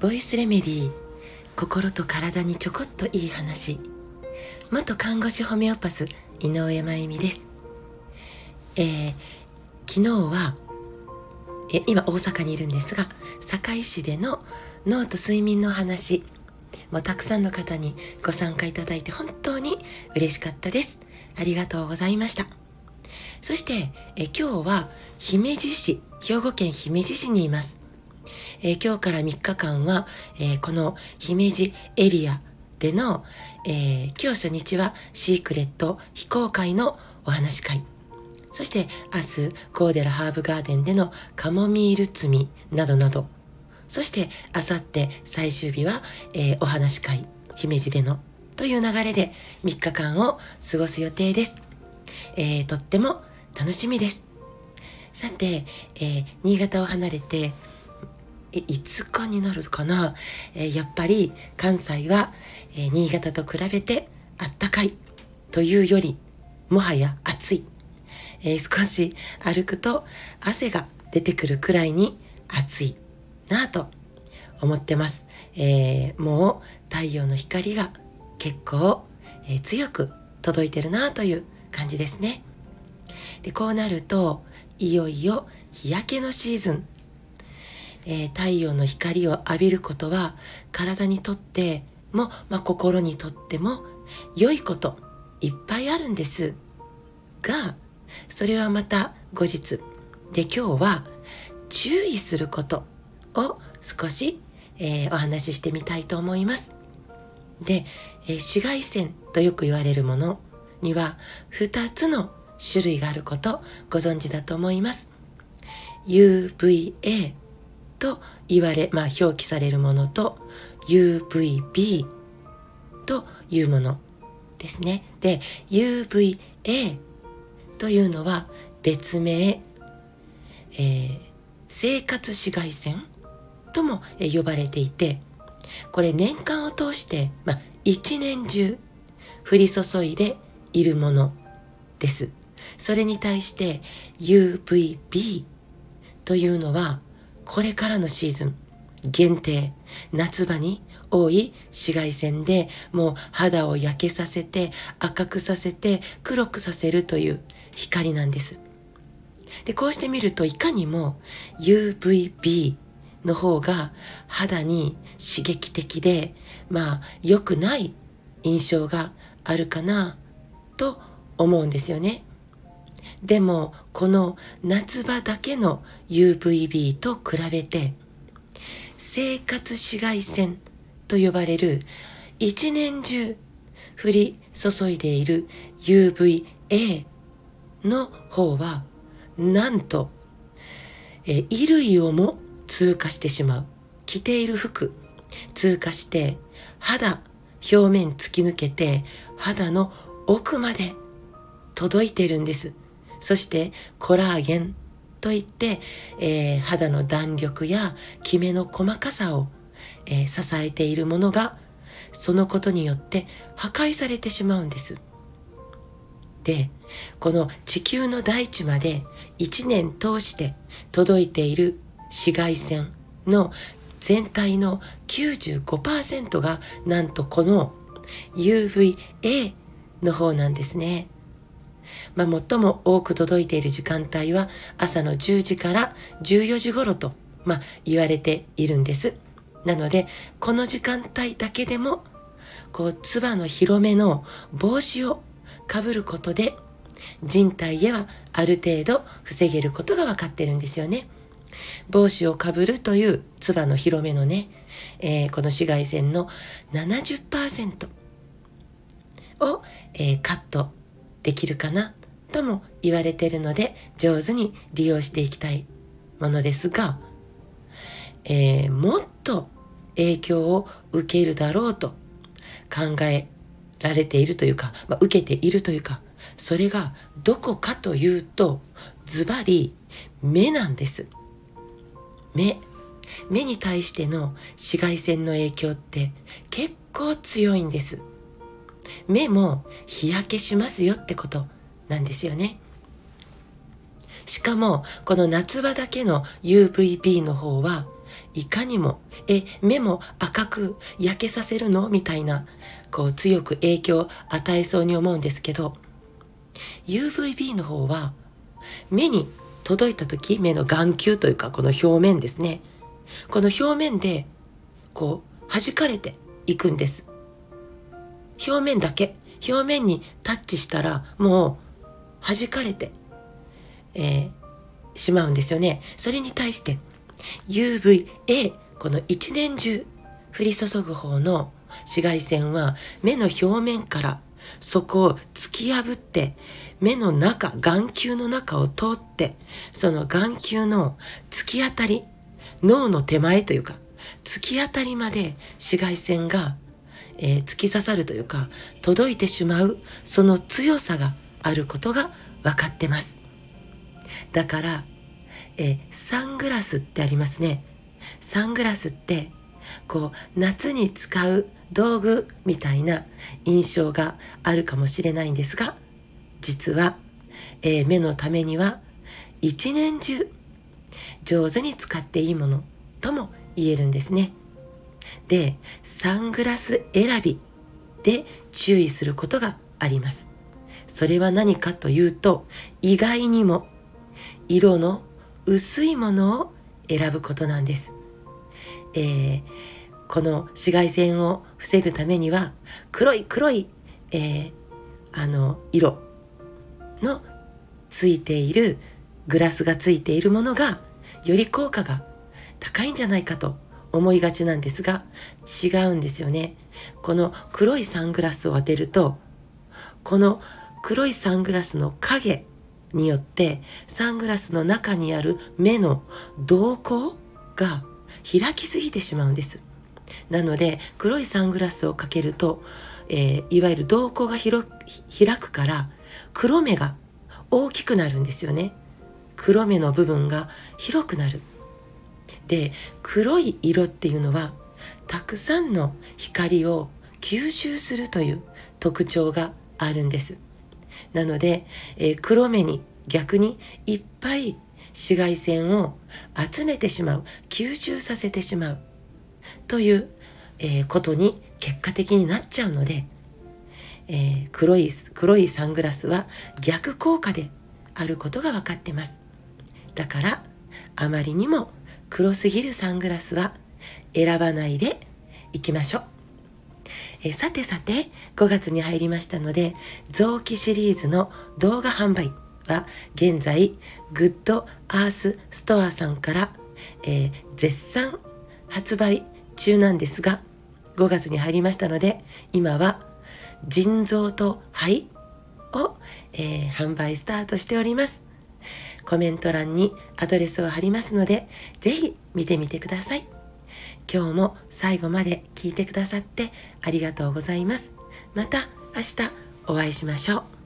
ボイスレメディー心と体にちょこっといい話。元看護師ホメオパス井上真由美です、えー、昨日はえ今大阪にいるんですが堺市での脳と睡眠の話。もうたくさんの方にご参加いただいて本当に嬉しかったです。ありがとうございました。そしてえ今日は姫路市兵庫県姫路市にいますえ、今日から3日間は、え、この姫路エリアでの、え、今日初日はシークレット非公開のお話し会。そして明日、コーデラハーブガーデンでのカモミール摘みなどなど。そして明後日最終日は、えー、お話し会、姫路でのという流れで3日間を過ごす予定です。えー、とっても楽しみです。さて、えー、新潟を離れて5日になるかな、えー、やっぱり関西は、えー、新潟と比べてあったかいというよりもはや暑い、えー、少し歩くと汗が出てくるくらいに暑いなぁと思ってます、え、もう太陽の光が結構、え、強く届いてるなという感じですね。でこうなるといよいよ日焼けのシーズン。えー、太陽の光を浴びることは体にとっても、まあ、心にとっても良いこといっぱいあるんです。がそれはまた後日で今日は注意することを少し、えー、お話ししてみたいと思います。で、えー、紫外線とよく言われるもの。には2つの種類があることご存知だと思います UVA と言われ、まあ、表記されるものと UVB というものですね。で、UVA というのは別名、えー、生活紫外線とも呼ばれていて、これ年間を通して、まあ、一年中降り注いでいるものです。それに対して UVB というのはこれからのシーズン限定夏場に多い紫外線でもう肌を焼けさせて赤くさせて黒くさせるという光なんです。でこうしてみるといかにも UVB の方が肌に刺激的でまあ良くない印象があるかなと思うんですよね。でもこの夏場だけの UVB と比べて生活紫外線と呼ばれる一年中降り注いでいる UVA の方はなんとえ衣類をも通過してしまう着ている服通過して肌表面突き抜けて肌の奥まで届いてるんです。そしてコラーゲンといって、えー、肌の弾力やキメの細かさを、えー、支えているものがそのことによって破壊されてしまうんです。でこの地球の大地まで一年通して届いている紫外線の全体の95%がなんとこの UVA の方なんですね。まあ、最も多く届いている時間帯は朝の10時から14時頃と、まあ、言われているんです。なので、この時間帯だけでも、こう、唾の広めの帽子をかぶることで、人体へはある程度防げることが分かってるんですよね。帽子をかぶるという唾の広めのね、えー、この紫外線の70%を、えー、カットできるかなとも言われてるので上手に利用していきたいものですが、えー、もっと影響を受けるだろうと考えられているというか、まあ、受けているというかそれがどこかというとズバリ目なんです。目目に対しての紫外線の影響って結構強いんです。目も日焼けしますよってことなんですよね。しかもこの夏場だけの UVB の方はいかにもえ目も赤く焼けさせるのみたいなこう強く影響を与えそうに思うんですけど UVB の方は目に届いた時目の眼球というかこの表面ですね。この表面でこう弾かれていくんです。表面だけ表面にタッチしたらもう弾かれて、えー、しまうんですよね。それに対して UVA この一年中降り注ぐ方の紫外線は目の表面からそこを突き破って目の中眼球の中を通ってその眼球の突き当たり脳の手前というか突き当たりまで紫外線が、えー、突き刺さるというか届いてしまうその強さがあることが分かってますだからえー、サングラスってありますね。サングラスってこう夏に使う道具みたいな印象があるかもしれないんですが実は、えー、目のためには一年中上手に使っていいものとも言えるんですね。でサングラス選びで注意することがあります。それは何かというと意外にも色の薄いものを選ぶことなんです。えー、この紫外線を防ぐためには黒い黒い、えー、あの色のついているグラスがついているものがより効果が高いんじゃないかと思いがちなんですが違うんですよね。この黒いサングラスを当てるとこの黒いサングラスの影によってサングラスの中にある目の瞳孔が開きすぎてしまうんです。なので黒いサングラスをかけると、えー、いわゆる瞳孔が開くから黒目が大きくなるんですよね。黒目の部分が広くなる。で黒い色っていうのはたくさんの光を吸収するという特徴があるんです。なので、えー、黒目に逆にいっぱい紫外線を集めてしまう吸収させてしまうという、えー、ことに結果的になっちゃうので、えー、黒い黒いサングラスは逆効果であることが分かってますだからあまりにも黒すぎるサングラスは選ばないでいきましょう。えさてさて5月に入りましたので臓器シリーズの動画販売は現在グッドアースストアさんから、えー、絶賛発売中なんですが5月に入りましたので今は腎臓と肺を、えー、販売スタートしております。コメント欄にアドレスを貼りますのでぜひ見てみてください。今日も最後まで聞いてくださってありがとうございます。また明日お会いしましょう。